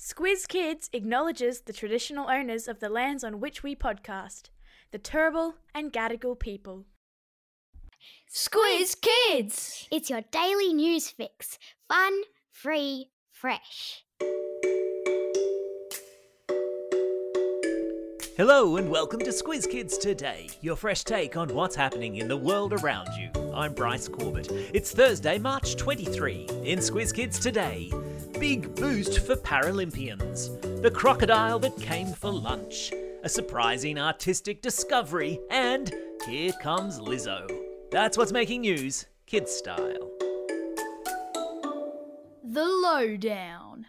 Squiz Kids acknowledges the traditional owners of the lands on which we podcast, the Turrbal and Gadigal people. Squiz Kids! It's your daily news fix. Fun, free, fresh. Hello and welcome to Squiz Kids Today, your fresh take on what's happening in the world around you. I'm Bryce Corbett. It's Thursday, March 23. In Squiz Kids Today, big boost for Paralympians, the crocodile that came for lunch, a surprising artistic discovery, and here comes Lizzo. That's what's making news, kids style. The Lowdown.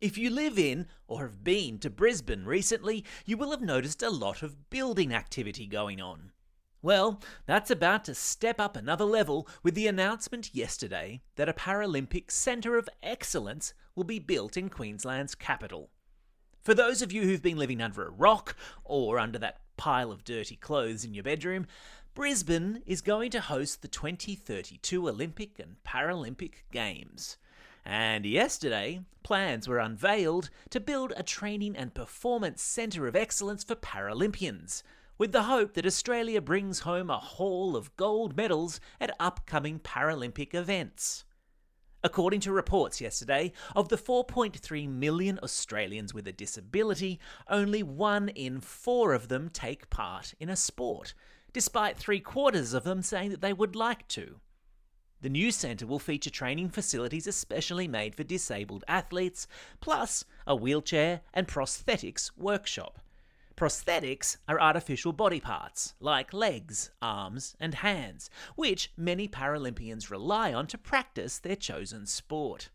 If you live in or have been to Brisbane recently, you will have noticed a lot of building activity going on. Well, that's about to step up another level with the announcement yesterday that a Paralympic Centre of Excellence will be built in Queensland's capital. For those of you who've been living under a rock or under that pile of dirty clothes in your bedroom, Brisbane is going to host the 2032 Olympic and Paralympic Games. And yesterday, plans were unveiled to build a training and performance centre of excellence for Paralympians, with the hope that Australia brings home a haul of gold medals at upcoming Paralympic events. According to reports yesterday, of the 4.3 million Australians with a disability, only one in four of them take part in a sport, despite three quarters of them saying that they would like to. The new centre will feature training facilities especially made for disabled athletes, plus a wheelchair and prosthetics workshop. Prosthetics are artificial body parts, like legs, arms, and hands, which many Paralympians rely on to practice their chosen sport.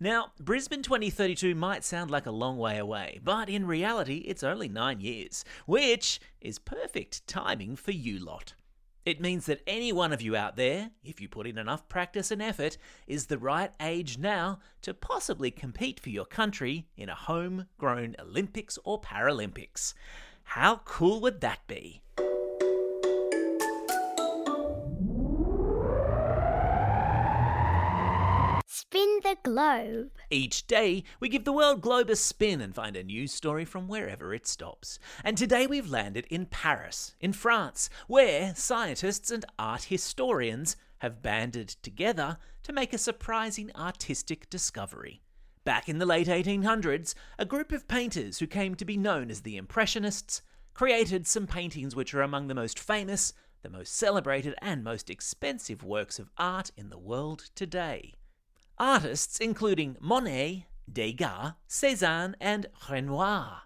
Now, Brisbane 2032 might sound like a long way away, but in reality, it's only nine years, which is perfect timing for you lot. It means that any one of you out there, if you put in enough practice and effort, is the right age now to possibly compete for your country in a homegrown Olympics or Paralympics. How cool would that be? Spin the globe. Each day, we give the world globe a spin and find a news story from wherever it stops. And today we've landed in Paris, in France, where scientists and art historians have banded together to make a surprising artistic discovery. Back in the late 1800s, a group of painters who came to be known as the Impressionists created some paintings which are among the most famous, the most celebrated, and most expensive works of art in the world today. Artists including Monet, Degas, Cézanne, and Renoir.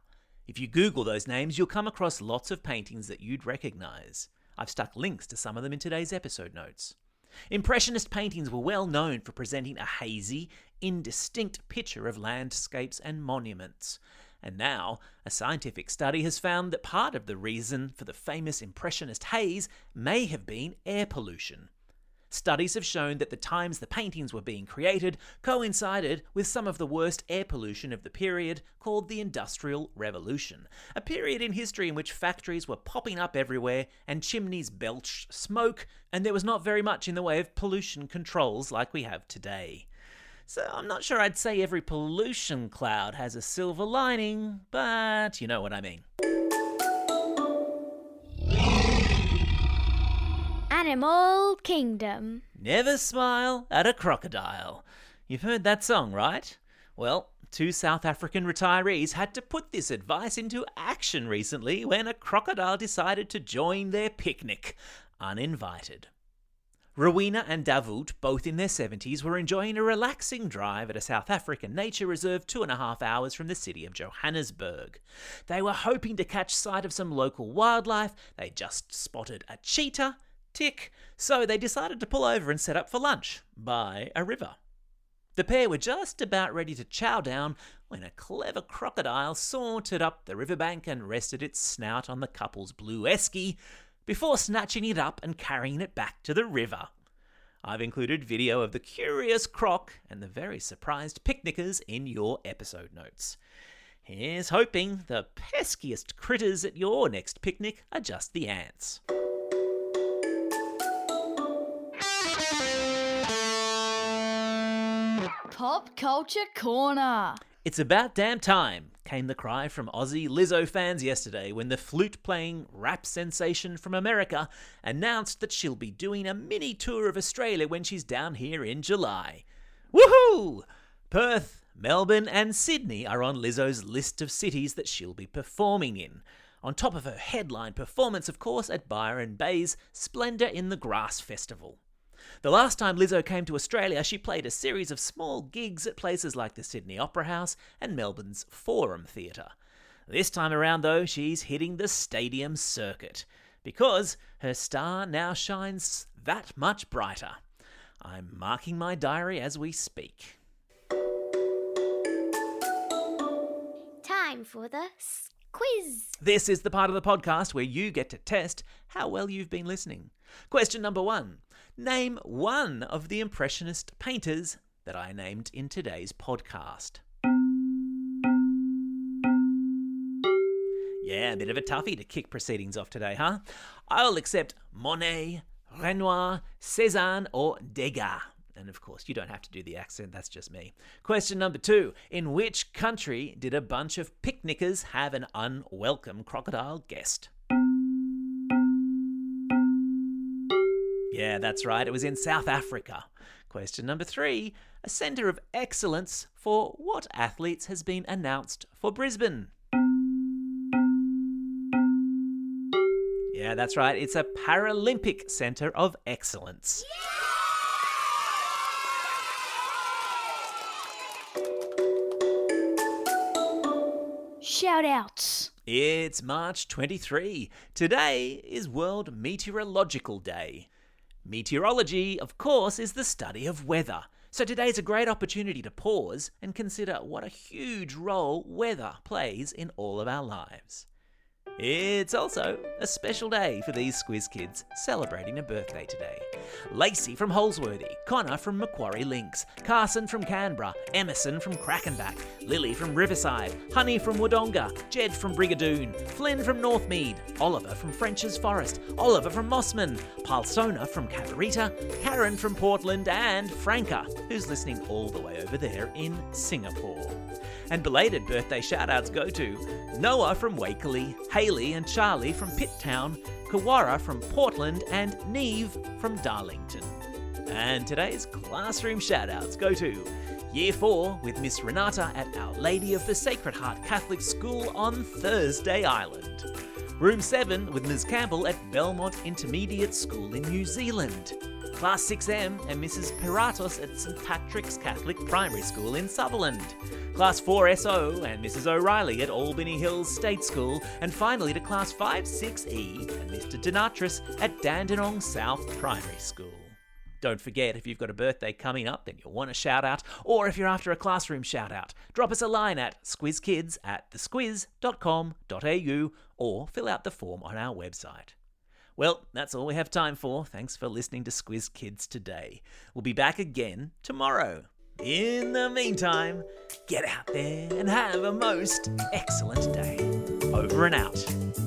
If you Google those names, you'll come across lots of paintings that you'd recognise. I've stuck links to some of them in today's episode notes. Impressionist paintings were well known for presenting a hazy, indistinct picture of landscapes and monuments. And now, a scientific study has found that part of the reason for the famous Impressionist haze may have been air pollution. Studies have shown that the times the paintings were being created coincided with some of the worst air pollution of the period called the Industrial Revolution, a period in history in which factories were popping up everywhere and chimneys belched smoke, and there was not very much in the way of pollution controls like we have today. So I'm not sure I'd say every pollution cloud has a silver lining, but you know what I mean. Animal Kingdom. Never smile at a crocodile. You've heard that song, right? Well, two South African retirees had to put this advice into action recently when a crocodile decided to join their picnic, uninvited. Rowena and Davut, both in their 70s, were enjoying a relaxing drive at a South African nature reserve two and a half hours from the city of Johannesburg. They were hoping to catch sight of some local wildlife. They just spotted a cheetah Tick. So they decided to pull over and set up for lunch by a river. The pair were just about ready to chow down when a clever crocodile sauntered up the riverbank and rested its snout on the couple's blue esky before snatching it up and carrying it back to the river. I've included video of the curious croc and the very surprised picnickers in your episode notes. Here's hoping the peskiest critters at your next picnic are just the ants. Culture Corner. It's about damn time, came the cry from Aussie Lizzo fans yesterday when the flute playing rap sensation from America announced that she'll be doing a mini tour of Australia when she's down here in July. Woohoo! Perth, Melbourne, and Sydney are on Lizzo's list of cities that she'll be performing in. On top of her headline performance, of course, at Byron Bay's Splendour in the Grass Festival. The last time Lizzo came to Australia, she played a series of small gigs at places like the Sydney Opera House and Melbourne's Forum Theatre. This time around, though, she's hitting the stadium circuit because her star now shines that much brighter. I'm marking my diary as we speak. Time for the quiz. This is the part of the podcast where you get to test how well you've been listening. Question number one Name one of the Impressionist painters that I named in today's podcast. Yeah, a bit of a toughie to kick proceedings off today, huh? I'll accept Monet, Renoir, Cézanne, or Degas. And of course, you don't have to do the accent, that's just me. Question number two In which country did a bunch of picnickers have an unwelcome crocodile guest? Yeah, that's right, it was in South Africa. Question number three A centre of excellence for what athletes has been announced for Brisbane? Yeah, that's right, it's a Paralympic Centre of Excellence. Shout outs. It's March 23. Today is World Meteorological Day. Meteorology, of course, is the study of weather. So today's a great opportunity to pause and consider what a huge role weather plays in all of our lives. It's also a special day for these Squiz kids celebrating a birthday today. Lacey from Holsworthy, Connor from Macquarie Links, Carson from Canberra, Emerson from Crackenback, Lily from Riverside, Honey from Wodonga, Jed from Brigadoon, Flynn from Northmead, Oliver from French's Forest, Oliver from Mossman, Palsona from Cabarita, Karen from Portland, and Franca, who's listening all the way over there in Singapore. And belated birthday shoutouts go to Noah from Wakeley, Haley and Charlie from Pitt Town, Kawara from Portland, and Neve from Darlington. And today's classroom shoutouts go to Year 4 with Miss Renata at Our Lady of the Sacred Heart Catholic School on Thursday Island. Room 7 with Ms. Campbell at Belmont Intermediate School in New Zealand. Class 6M and Mrs. Piratos at St Patrick's Catholic Primary School in Sutherland. Class 4SO and Mrs. O'Reilly at Albany Hills State School. And finally to Class 5-6E and Mr. Denatris at Dandenong South Primary School. Don't forget, if you've got a birthday coming up then you'll want a shout out, or if you're after a classroom shout out, drop us a line at squizkids at thesquiz.com.au or fill out the form on our website. Well, that's all we have time for. Thanks for listening to Squiz Kids today. We'll be back again tomorrow. In the meantime, get out there and have a most excellent day. Over and out.